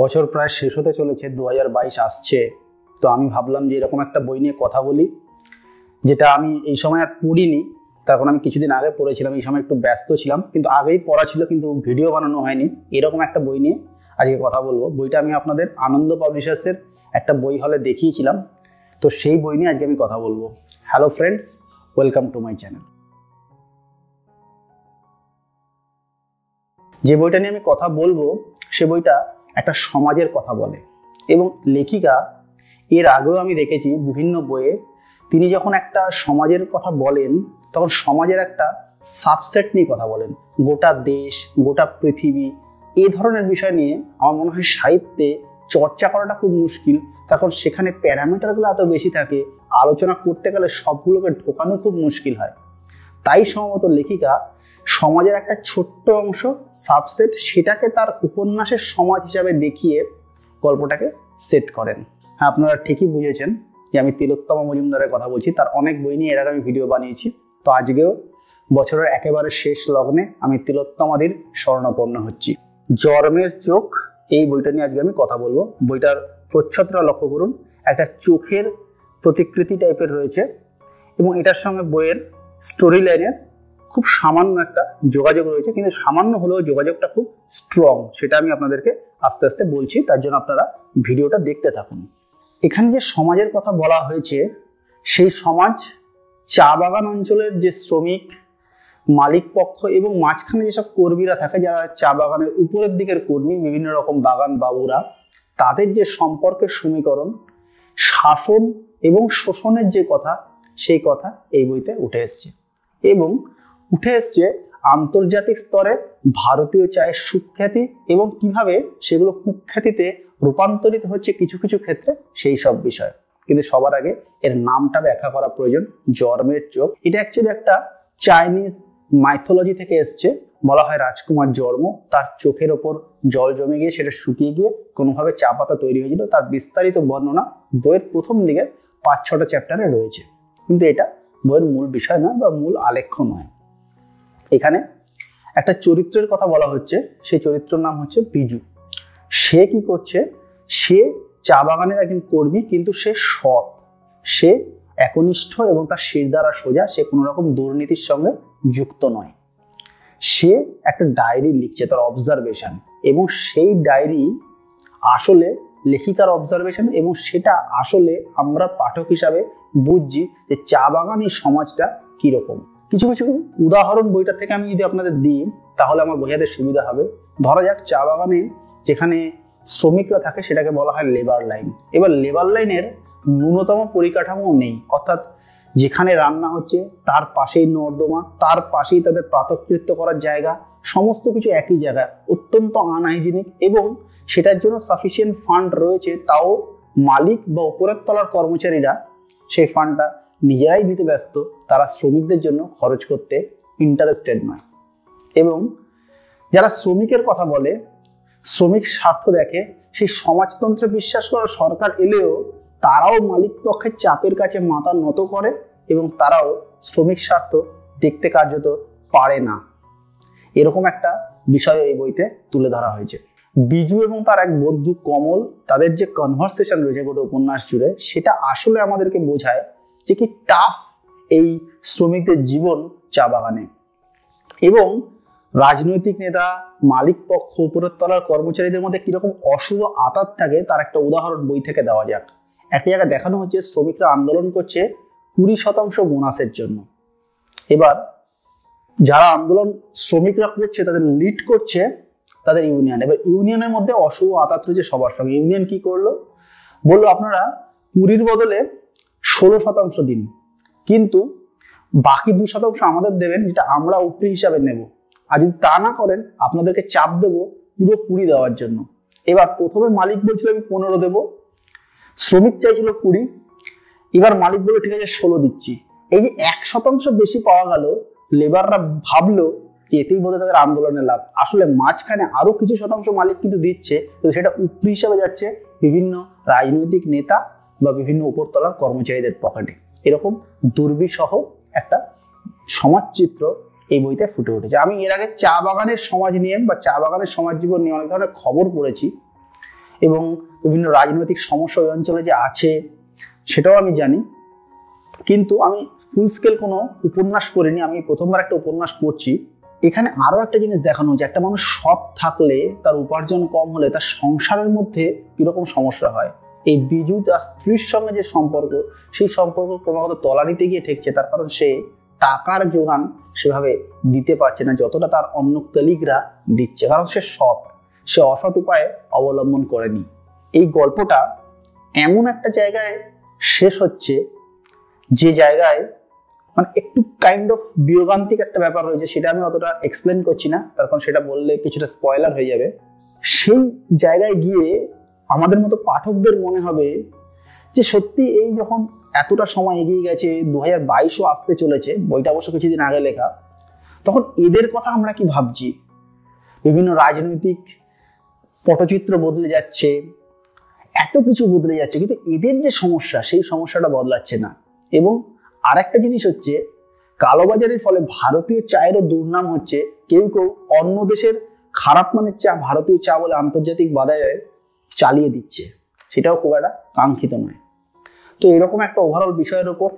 বছর প্রায় শেষ হতে চলেছে দু হাজার বাইশ আসছে। তো আমি ভাবলাম যে এরকম একটা বই নিয়ে কথা বলি, যেটা আমি এই সময় আর পড়িনি। তার কারণ আমি কিছুদিন আগে পড়েছিলাম, এই সময় একটু ব্যস্ত ছিলাম, কিন্তু আগেই পড়া ছিল, কিন্তু ভিডিও বানানো হয়নি। এরকম একটা বই নিয়ে আজকে কথা বলব। বইটা আমি আপনাদের আনন্দ পাবলিশার্সের একটা বই হলে দেখিয়েছিলাম। তো সেই বই নিয়ে আজকে আমি কথা বলব। Hello friends welcome to my channel যে বইটা নিয়ে আমি কথা বলব, সে বইটা একটা সমাজের কথা বলে। এবং লেখিকা, এর আগেও আমি দেখেছি বিভিন্ন বইয়ে, তিনি যখন একটা সমাজের কথা বলেন, তখন সমাজের একটা সাবসেট নিয়ে কথা বলেন। গোটা দেশ, গোটা পৃথিবী এই ধরনের বিষয় নিয়ে আমার মনে হয় সাহিত্যে চর্চা করাটা খুব মুশকিল। তখন সেখানে প্যারামিটারগুলো এত বেশি থাকে, আলোচনা করতে গেলে সবগুলোকে ঢোকানো খুব মুশকিল হয়। তাই সম্ভবত লেখিকা সমাজের একটা ছোট্ট অংশ সাবসেট সেটাকে তার উপন্যাসের সমাজ হিসাবে দেখিয়ে গল্পটাকে সেট করেন। হ্যাঁ আপনারা ঠিকই বুঝেছেন যে আমি তিলোত্তমা মজুমদারের কথা বলছি, তার অনেক বই নিয়ে এর আগে আমি ভিডিও বানিয়েছি। তো আজকেও বছরের একেবারে শেষ লগ্নে আমি তিলোত্তমাদির স্বর্ণপন্ন হচ্ছি। জর্মের চোখ, এই বইটা নিয়ে আজকে আমি কথা বলব। বইটার প্রচ্ছদটা লক্ষ্য করুন। একটা চোখের প্রতিকৃতি টাইপের রয়েছে এবং এটার সঙ্গে বইয়ের স্টোরি লাইনের খুব সামান্য একটা যোগাযোগ রয়েছে, কিন্তু সামান্য হলেও যোগাযোগটা খুব স্ট্রং সেটা আমি আপনাদেরকে আস্তে আস্তে বলছি, তার জন্য আপনারা ভিডিওটা দেখতে থাকুন। এখানে যে সমাজের কথা বলা হয়েছে, সেই সমাজ চা বাগান অঞ্চলের যে শ্রমিক, মালিক পক্ষ এবং মাঝখানে যেসব কর্মীরা থাকে, যারা চা বাগানের উপরের দিকের কর্মী, বিভিন্ন রকম বাগান বাবুরা, তাদের যে সম্পর্কের সমীকরণ, শাসন এবং শোষণের যে কথা, সেই কথা এই বইতে উঠে এসছে। এবং উঠে এসছে আন্তর্জাতিক স্তরে ভারতীয় চায়ের সুখ্যাতি এবং কীভাবে সেগুলো কুখ্যাতিতে রূপান্তরিত হচ্ছে কিছু কিছু ক্ষেত্রে সেই সব বিষয়। কিন্তু সবার আগে এর নামটা ব্যাখ্যা করা প্রয়োজন, জর্মের চোখ। এটা অ্যাকচুয়ালি একটা চাইনিজ মাইথোলজি থেকে এসছে। বলা হয় রাজকুমার জন্ম তার চোখের ওপর জল জমে গিয়ে সেটা শুকিয়ে গিয়ে কোনোভাবে চা পাতা তৈরি হয়েছিল। তার বিস্তারিত বর্ণনা বইয়ের প্রথম দিকে পাঁচ ছটা চ্যাপ্টারে রয়েছে। কিন্তু এটা বইয়ের মূল বিষয় নয় বা মূল আলেখ্য নয়। এখানে একটা চরিত্রের কথা বলা হচ্ছে, সেই চরিত্রের নাম হচ্ছে বিজু। সে কি করছে? সে চা বাগানের একজন কর্মী, কিন্তু সে সৎ। সে একনিষ্ঠ এবং তার শির দ্বারা সোজা, সে কোনো রকম দুর্নীতির সঙ্গে যুক্ত নয়। সে একটা ডায়েরি লিখছে, তার অবজারভেশন এবং সেই ডায়েরি আসলে লেখিকার অবজারভেশন এবং সেটা আসলে আমরা পাঠক হিসাবে বুঝছি যে চা বাগান এই সমাজটা কীরকম। কিছু কিছু উদাহরণ বইটা থেকে আমি যদি আপনাদের দিই, তাহলে আমার বোঝাতে সুবিধা হবে। ধরা যাক, চা বাগানে যেখানে শ্রমিকরা থাকে, সেটাকে বলা হয় লেবার লাইন এবার লেবার লাইনের ন্যূনতম পরিকাঠামো নেই। অর্থাৎ যেখানে রান্না হচ্ছে, তার পাশেই নর্দমা, তার পাশেই তাদের প্রাতকৃত্য করার জায়গা, সমস্ত কিছু একই জায়গায় অত্যন্ত আনহাইজিনিক এবং সেটার জন্য সাফিসিয়েন্ট ফান্ড রয়েছে, তাও মালিক বা উপরের তলার কর্মচারীরা সেই ফান্ডটা নিজেরাই নিতে ব্যস্ত, তারা শ্রমিকদের জন্য খরচ করতে ইন্টারেস্টেড নয়। এবং যারা শ্রমিকের কথা বলে, শ্রমিক স্বার্থ দেখে, সেই সমাজতন্ত্রে বিশ্বাস করা সরকার এলেও তারাও মালিক পক্ষের চাপের কাছে মাথা নত করে এবং তারাও শ্রমিক স্বার্থ দেখতে কার্যত পারে না। এরকম একটা বিষয় এই বইতে তুলে ধরা হয়েছে। বিজু এবং তার এক বন্ধু কমল, তাদের যে কনভারসেশন রয়েছে গোটা উপন্যাস জুড়ে, সেটা আসলে আমাদেরকে বোঝায় যে কি টাফ এই শ্রমিকদের জীবন চা বাগানে। এবং রাজনৈতিক নেতা, মালিক পক্ষ, উপরের তলার কর্মচারীদের মধ্যে কীরকম অশুভ আতাত থাকে, তার একটা উদাহরণ বই থেকে দেওয়া যাক। একটা জায়গায় দেখানো হচ্ছে, শ্রমিকরা আন্দোলন করছে কুড়ি শতাংশ বোনাসের জন্য। এবার, যারা আন্দোলন শ্রমিকরা করছে, তাদের লিড করছে তাদের ইউনিয়ন এবার ইউনিয়নের মধ্যে অশুভ আতাত রয়েছে সবার সঙ্গে। ইউনিয়ন কি করল? বলল আপনারা কুড়ির বদলে ষোলো শতাংশ দিন। কিন্তু বাকি দু শতাংশ আমাদের দেবেন, যেটা আমরা উপরি হিসাবে নেব। আর যদি তা না করেন, আপনাদেরকে চাপ দেবো পুরো কুড়ি দেওয়ার জন্য। এবার প্রথমে মালিক বলছিল, আমি পনেরো দেবো। শ্রমিক চাইছিল কুড়ি। এবার মালিক বলে ঠিক আছে, ষোলো দিচ্ছি। এই যে এক শতাংশ বেশি পাওয়া গেল, লেবাররা ভাবলো যে এতেই বোধহয় তাদের আন্দোলনের লাভ। আসলে মাঝখানে আরও কিছু শতাংশ মালিক কিন্তু দিচ্ছে কিন্তু সেটা উপরি হিসাবে যাচ্ছে বিভিন্ন রাজনৈতিক নেতা বা বিভিন্ন উপরতলার কর্মচারীদের পকেটে। এরকম দুর্বিসহ একটা সমাজচিত্র এই বইতে ফুটে উঠেছে। আমি এর আগে চা বাগানের সমাজ নিয়ে বা চা বাগানের সমাজ জীবন নিয়ে অনেক ধরনের খবর পড়েছি এবং বিভিন্ন রাজনৈতিক সমস্যা ওই অঞ্চলে যে আছে সেটাও আমি জানি। কিন্তু আমি ফুল স্কেল কোনো উপন্যাস পড়িনি। আমি প্রথমবার একটা উপন্যাস পড়ছি। এখানে আরও একটা জিনিস দেখানো যে একটা মানুষ সৎ থাকলে তার উপার্জন কম হলে তার সংসারের মধ্যে কীরকম সমস্যা হয়? এই বিজু তার স্ত্রীর সঙ্গে যে সম্পর্ক, সেই সম্পর্ক ক্রমাগত তলানিতে গিয়ে ঠেকছে। তার কারণ সে টাকার যোগান সেভাবে দিতে পারছে না, যতটা তার অন্য কলিগরা দিচ্ছে। কারণ সে সৎ, সে অসৎ উপায়ে অবলম্বন করেনি। এই গল্পটা এমন একটা জায়গায় শেষ হচ্ছে, যে জায়গায় মানে একটু কাইন্ড অফ বিয়োগান্তিক একটা ব্যাপার রয়েছে, সেটা আমি অতটা এক্সপ্লেন করছি না। তার কারণ সেটা বললে কিছুটা স্পয়লার হয়ে যাবে। সেই জায়গায় গিয়ে আমাদের মতো পাঠকদের মনে হবে যে সত্যি এই যখন এতটা সময় এগিয়ে গেছে দু হাজার বাইশও আসতে চলেছে, বইটা অবশ্য কিছুদিন আগে লেখা, তখন এদের কথা আমরা কি ভাবছি? বিভিন্ন রাজনৈতিক পটচিত্র বদলে যাচ্ছে, এত কিছু বদলে যাচ্ছে, কিন্তু এদের যে সমস্যা, সেই সমস্যাটা বদলাচ্ছে না। এবং আর একটা জিনিস হচ্ছে, কালোবাজারের ফলে ভারতীয় চায়েরও দুর্নাম হচ্ছে, কেউ কেউ অন্য দেশের খারাপ মানের চা, ভারতীয় চা বলে আন্তর্জাতিক বাজারে চালিয়ে দিচ্ছে। সেটাও খুব একটা কাঙ্ক্ষিত নয়। তো এরকম একটা ওভারঅল বিষয়ের ওপর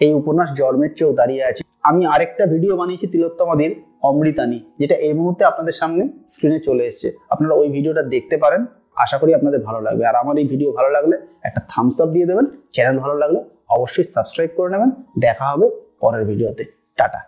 এই উপন্যাস জন্মের চেয়েও দাঁড়িয়ে আছে। আমি আরেকটা ভিডিও বানিয়েছি তিলোত্তমাদির অমৃতানি, যেটা এই মুহূর্তে আপনাদের সামনে স্ক্রিনে চলে এসছে। আপনারা ওই ভিডিওটা দেখতে পারেন। আশা করি আপনাদের ভালো লাগবে। আর আমার এই ভিডিও ভালো লাগলে একটা থামস আপ দিয়ে দেবেন। চ্যানেল ভালো লাগলে অবশ্যই সাবস্ক্রাইব করে নেবেন। দেখা হবে পরের ভিডিওতে টাটা।